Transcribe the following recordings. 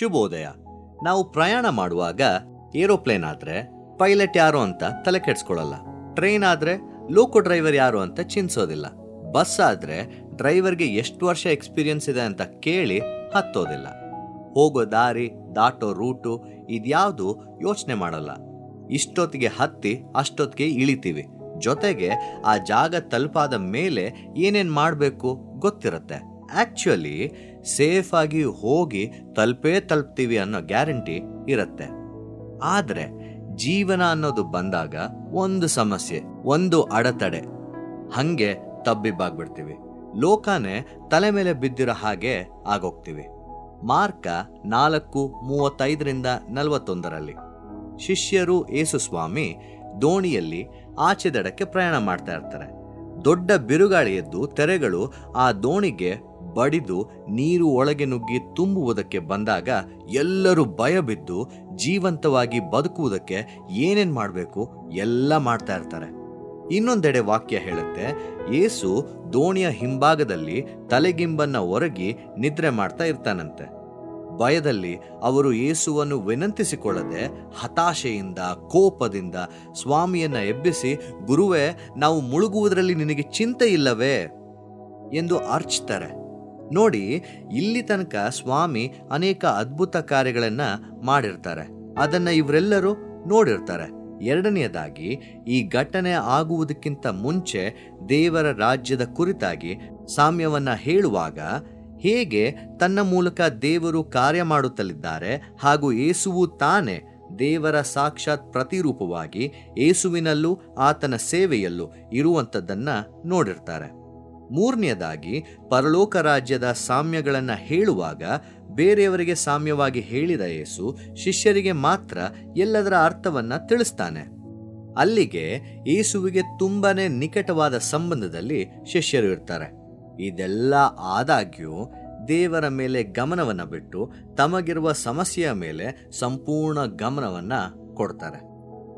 ಶುಭೋದಯ. ನಾವು ಪ್ರಯಾಣ ಮಾಡುವಾಗ ಏರೋಪ್ಲೇನ್ ಆದ್ರೆ ಪೈಲಟ್ ಯಾರು ಅಂತ ತಲೆ ಕೆಡ್ಸ್ಕೊಳ್ಳಲ್ಲ. ಟ್ರೈನ್ ಆದ್ರೆ ಲೋಕೋ ಡ್ರೈವರ್ ಯಾರು ಅಂತ ಚಿನ್ಸೋದಿಲ್ಲ. ಬಸ್ ಆದ್ರೆ ಡ್ರೈವರ್ಗೆ ಎಷ್ಟು ವರ್ಷ ಎಕ್ಸ್ಪೀರಿಯನ್ಸ್ ಇದೆ ಅಂತ ಕೇಳಿ ಹತ್ತೋದಿಲ್ಲ. ಹೋಗೋ ದಾರಿ, ದಾಟೋ ರೂಟು ಇದ್ಯಾವುದು ಯೋಚನೆ ಮಾಡಲ್ಲ. ಇಷ್ಟೊತ್ತಿಗೆ ಹತ್ತಿ, ಅಷ್ಟೊತ್ತಿಗೆ ಇಳಿತೀವಿ. ಜೊತೆಗೆ ಆ ಜಾಗ ತಲುಪಾದ ಮೇಲೆ ಏನೇನ್ ಮಾಡಬೇಕು ಗೊತ್ತಿರುತ್ತೆ. ಆಕ್ಚುಲಿ ಸೇಫ್ ಆಗಿ ಹೋಗಿ ತಲುಪೇ ತಲುಪ್ತೀವಿ ಅನ್ನೋ ಗ್ಯಾರಂಟಿ ಇರುತ್ತೆ. ಆದರೆ ಜೀವನ ಅನ್ನೋದು ಬಂದಾಗ ಒಂದು ಸಮಸ್ಯೆ, ಒಂದು ಅಡೆತಡೆ. ಹಂಗೆ ತಬ್ಬಿಬ್ಬಾಗ್ಬಿಡ್ತೀವಿ. ಲೋಕನೇ ತಲೆ ಮೇಲೆ ಬಿದ್ದಿರೋ ಹಾಗೆ ಆಗೋಗ್ತೀವಿ. ಮಾರ್ಕ ನಾಲ್ಕು, ಮೂವತ್ತೈದರಿಂದ ನಲವತ್ತೊಂದರಲ್ಲಿ. ಶಿಷ್ಯರು ಏಸುಸ್ವಾಮಿ ದೋಣಿಯಲ್ಲಿ ಆಚೆ ದಡಕ್ಕೆ ಪ್ರಯಾಣ ಮಾಡ್ತಾ ಇರ್ತಾರೆ. ದೊಡ್ಡ ಬಿರುಗಾಳಿ ಎದ್ದು ತೆರೆಗಳು ಆ ದೋಣಿಗೆ ಬಡಿದು ನೀರು ಒಳಗೆ ನುಗ್ಗಿ ತುಂಬುವುದಕ್ಕೆ ಬಂದಾಗ ಎಲ್ಲರೂ ಭಯ ಬಿದ್ದು ಜೀವಂತವಾಗಿ ಬದುಕುವುದಕ್ಕೆ ಏನೇನು ಮಾಡಬೇಕು ಎಲ್ಲ ಮಾಡ್ತಾ ಇರ್ತಾರೆ. ಇನ್ನೊಂದೆಡೆ ವಾಕ್ಯ ಹೇಳುತ್ತೆ ಏಸು ದೋಣಿಯ ಹಿಂಭಾಗದಲ್ಲಿ ತಲೆಗಿಂಬನ್ನ ಒರಗಿ ನಿದ್ರೆ ಮಾಡ್ತಾ ಇರ್ತಾನಂತೆ. ಭಯದಲ್ಲಿ ಅವರು ಯೇಸುವನ್ನು ವಿನಂತಿಸಿಕೊಳ್ಳದೆ ಹತಾಶೆಯಿಂದ, ಕೋಪದಿಂದ ಸ್ವಾಮಿಯನ್ನು ಎಬ್ಬಿಸಿ, ಗುರುವೇ, ನಾವು ಮುಳುಗುವುದರಲ್ಲಿ ನಿನಗೆ ಚಿಂತೆ ಇಲ್ಲವೇ? ಎಂದು ಅರ್ಚ್ತಾರೆ ನೋಡಿ, ಇಲ್ಲಿ ತನಕ ಸ್ವಾಮಿ ಅನೇಕ ಅದ್ಭುತ ಕಾರ್ಯಗಳನ್ನು ಮಾಡಿರ್ತಾರೆ. ಅದನ್ನ ಇವರೆಲ್ಲರೂ ನೋಡಿರ್ತಾರೆ. ಎರಡನೆಯದಾಗಿ, ಈ ಘಟನೆ ಆಗುವುದಕ್ಕಿಂತ ಮುಂಚೆ ದೇವರ ರಾಜ್ಯದ ಕುರಿತಾಗಿ ಸಾಮ್ಯವನ್ನ ಹೇಳುವಾಗ, ಹೇಗೆ ತನ್ನ ಮೂಲಕ ದೇವರು ಕಾರ್ಯ ಮಾಡುತ್ತಲಿದ್ದಾರೆ ಹಾಗೂ ಏಸುವು ತಾನೇ ದೇವರ ಸಾಕ್ಷಾತ್ ಪ್ರತಿರೂಪವಾಗಿ ಏಸುವಿನಲ್ಲೂ ಆತನ ಸೇವೆಯಲ್ಲೂ ಇರುವಂಥದ್ದನ್ನು ನೋಡಿರ್ತಾರೆ. ಮೂರನೆಯದಾಗಿ ಪರಲೋಕ ರಾಜ್ಯದ ಸಾಮ್ಯಗಳನ್ನು ಹೇಳುವಾಗ, ಬೇರೆಯವರಿಗೆ ಸಾಮ್ಯವಾಗಿ ಹೇಳಿದ ಯೇಸು ಶಿಷ್ಯರಿಗೆ ಮಾತ್ರ ಎಲ್ಲದರ ಅರ್ಥವನ್ನು ತಿಳಿಸ್ತಾನೆ. ಅಲ್ಲಿಗೆ ಯೇಸುವಿಗೆ ತುಂಬಾ ನಿಕಟವಾದ ಸಂಬಂಧದಲ್ಲಿ ಶಿಷ್ಯರು ಇರ್ತಾರೆ. ಇದೆಲ್ಲ ಆದಾಗ್ಯೂ ದೇವರ ಮೇಲೆ ಗಮನವನ್ನು ಬಿಟ್ಟು ತಮಗಿರುವ ಸಮಸ್ಯೆಯ ಮೇಲೆ ಸಂಪೂರ್ಣ ಗಮನವನ್ನು ಕೊಡ್ತಾರೆ.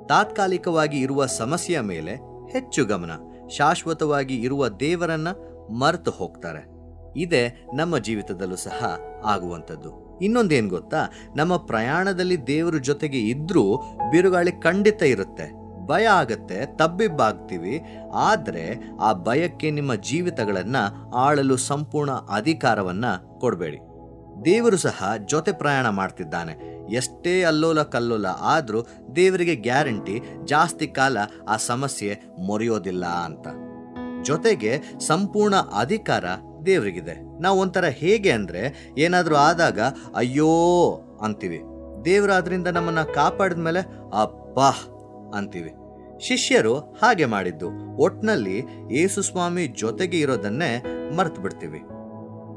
ತಾತ್ಕಾಲಿಕವಾಗಿ ಇರುವ ಸಮಸ್ಯೆಯ ಮೇಲೆ ಹೆಚ್ಚು ಗಮನ, ಶಾಶ್ವತವಾಗಿ ಇರುವ ದೇವರನ್ನ ಮರೆತು ಹೋಗ್ತಾರೆ. ಇದೇ ನಮ್ಮ ಜೀವಿತದಲ್ಲೂ ಸಹ ಆಗುವಂಥದ್ದು. ಇನ್ನೊಂದೇನು ಗೊತ್ತಾ? ನಮ್ಮ ಪ್ರಯಾಣದಲ್ಲಿ ದೇವರ ಜೊತೆಗೆ ಇದ್ರೂ ಬಿರುಗಾಳಿ ಖಂಡಿತ ಇರುತ್ತೆ. ಭಯ ಆಗತ್ತೆ, ತಬ್ಬಿಬ್ಬಾಗ್ತೀವಿ. ಆದರೆ ಆ ಭಯಕ್ಕೆ ನಿಮ್ಮ ಜೀವಿತಗಳನ್ನು ಆಳಲು ಸಂಪೂರ್ಣ ಅಧಿಕಾರವನ್ನು ಕೊಡಬೇಡಿ. ದೇವರು ಸಹ ಜೊತೆ ಪ್ರಯಾಣ ಮಾಡ್ತಿದ್ದಾನೆ. ಎಷ್ಟೇ ಅಲ್ಲೋಲ ಕಲ್ಲೋಲ ಆದರೂ ದೇವರಿಗೆ ಗ್ಯಾರಂಟಿ ಜಾಸ್ತಿ ಕಾಲ ಆ ಸಮಸ್ಯೆ ಮೊರೆಯೋದಿಲ್ಲ ಅಂತ. ಜೊತೆಗೆ ಸಂಪೂರ್ಣ ಅಧಿಕಾರ ದೇವರಿಗಿದೆ. ನಾವು ಒಂಥರ ಹೇಗೆ ಅಂದರೆ, ಏನಾದರೂ ಆದಾಗ, ಅಯ್ಯೋ ಅಂತೀವಿ. ದೇವರು ಅದರಿಂದ ನಮ್ಮನ್ನು ಕಾಪಾಡಿದ ಮೇಲೆ ಅಪ್ಪ ಅಂತೀವಿ. ಶಿಷ್ಯರು ಹಾಗೆ ಮಾಡಿದ್ದು. ಒಟ್ನಲ್ಲಿ ಯೇಸು ಸ್ವಾಮಿ ಜೊತೆಗೆ ಇರೋದನ್ನೇ ಮರ್ತು ಬಿಡ್ತೀವಿ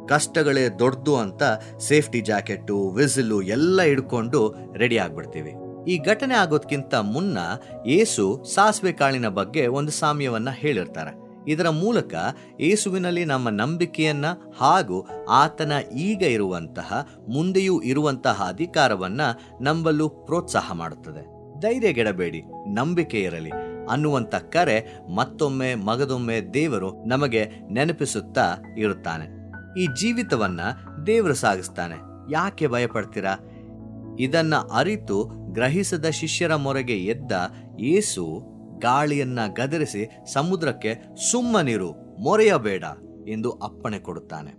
ಕಷ್ಟಗಳೇ ದೊಡ್ಡದು ಅಂತ ಸೇಫ್ಟಿ ಜಾಕೆಟ್ಟು, ವಿಸಿಲು ಎಲ್ಲ ಹಿಡ್ಕೊಂಡು ರೆಡಿ ಆಗ್ಬಿಡ್ತೀವಿ. ಈ ಘಟನೆ ಆಗೋದ್ಕಿಂತ ಮುನ್ನ ಏಸು ಸಾಸಿವೆ ಕಾಳಿನ ಬಗ್ಗೆ ಒಂದು ಸಾಮ್ಯವನ್ನು ಹೇಳಿರ್ತಾರೆ. ಇದರ ಮೂಲಕ ಏಸುವಿನಲ್ಲಿ ನಮ್ಮ ನಂಬಿಕೆಯನ್ನ ಹಾಗೂ ಆತನ ಈಗ ಇರುವಂತಹ, ಮುಂದೆಯೂ ಇರುವಂತಹ ಅಧಿಕಾರವನ್ನ ನಂಬಲು ಪ್ರೋತ್ಸಾಹ ಮಾಡುತ್ತದೆ. ಧೈರ್ಯಗೆಡಬೇಡಿ, ನಂಬಿಕೆ ಇರಲಿ ಅನ್ನುವಂತ ಕರೆ ಮತ್ತೊಮ್ಮೆ ಮಗದೊಮ್ಮೆ ದೇವರು ನಮಗೆ ನೆನಪಿಸುತ್ತಾ ಇರುತ್ತಾನೆ. ಈ ಜೀವಿತವನ್ನ ದೇವರು ಸಾಗಿಸ್ತಾನೆ. ಯಾಕೆ ಭಯಪಡ್ತೀರಾ? ಇದನ್ನ ಅರಿತು ಗ್ರಹಿಸದ ಶಿಷ್ಯರ ಮೊರೆಗೆ ಎದ್ದ ಏಸು ಗಾಳಿಯನ್ನ ಗದರಿಸಿ ಸಮುದ್ರಕ್ಕೆ ಸುಮ್ಮನಿರು ಮೊರೆಯಬೇಡ ಎಂದು ಅಪ್ಪಣೆ ಕೊಡುತ್ತಾನೆ.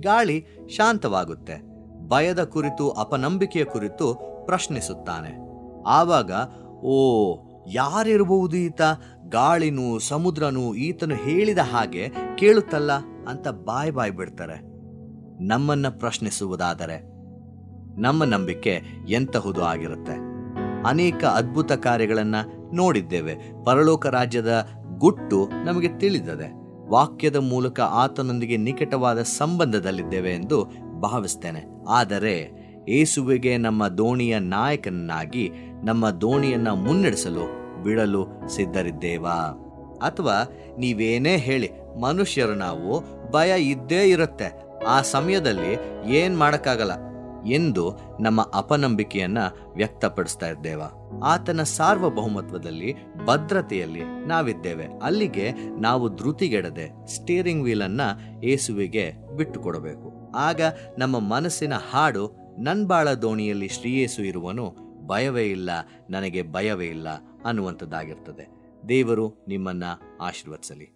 ಗಾಳಿ ಶಾಂತವಾಗುತ್ತೆ. ಭಯದ ಕುರಿತು, ಅಪನಂಬಿಕೆಯ ಕುರಿತು ಪ್ರಶ್ನಿಸುತ್ತಾನೆ. ಆವಾಗ, ಓ, ಯಾರಿರಬಹುದು ಈತ? ಗಾಳಿನೂ ಸಮುದ್ರನೂ ಈತನು ಹೇಳಿದ ಹಾಗೆ ಕೇಳುತ್ತಲ್ಲ ಅಂತ ಬಾಯ್ ಬಾಯ್ ಬಿಡ್ತಾರೆ. ನಮ್ಮನ್ನ ಪ್ರಶ್ನಿಸುವುದಾದರೆ ನಮ್ಮ ನಂಬಿಕೆ ಎಂತಹುದು ಆಗಿರುತ್ತೆ. ಅನೇಕ ಅದ್ಭುತ ಕಾರ್ಯಗಳನ್ನ ನೋಡಿದ್ದೇವೆ. ಪರಲೋಕ ರಾಜ್ಯದ ಗುಟ್ಟು ನಮಗೆ ತಿಳಿದದೆ. ವಾಕ್ಯದ ಮೂಲಕ ಆತನೊಂದಿಗೆ ನಿಕಟವಾದ ಸಂಬಂಧದಲ್ಲಿದ್ದೇವೆ ಎಂದು ಭಾವಿಸ್ತೇನೆ. ಆದರೆ ಏಸುವಿಗೆ ನಮ್ಮ ದೋಣಿಯ ನಾಯಕನಾಗಿ ನಮ್ಮ ದೋಣಿಯನ್ನು ಮುನ್ನಡೆಸಲು ಬಿಡಲು ಸಿದ್ಧರಿದ್ದೇವಾ? ಅಥವಾ ನೀವೇನೇ ಹೇಳಿ, ಮನುಷ್ಯರು ನಾವು ಭಯ ಇದ್ದೇ ಇರುತ್ತೆ. ಆ ಸಮಯದಲ್ಲಿ ಏನ್ ಮಾಡಕ್ಕಾಗಲ್ಲ. ಎಂದು ನಮ್ಮ ಅಪನಂಬಿಕೆಯನ್ನ ವ್ಯಕ್ತಪಡಿಸ್ತಾ ಇದ್ದೇವ. ಆತನ ಸಾರ್ವಭೌಮತ್ವದಲ್ಲಿ, ಭದ್ರತೆಯಲ್ಲಿ ನಾವಿದ್ದೇವೆ. ಅಲ್ಲಿಗೆ ನಾವು ಧೃತಿಗೆಡದೆ ಸ್ಟೀರಿಂಗ್ ವೀಲ್ ಅನ್ನ ಏಸುವಿಗೆ ಬಿಟ್ಟು ಕೊಡಬೇಕು ಆಗ ನಮ್ಮ ಮನಸ್ಸಿನ ಹಾಡು ನನ್ ಬಾಳ ದೋಣಿಯಲ್ಲಿ ಶ್ರೀಯೇಸು ಇರುವನು, ಭಯವೇ ಇಲ್ಲ, ನನಗೆ ಭಯವೇ ಇಲ್ಲ ಅನ್ನುವಂಥದ್ದಾಗಿರ್ತದೆ. ದೇವರು ನಿಮ್ಮನ್ನ ಆಶೀರ್ವದಿಸಲಿ.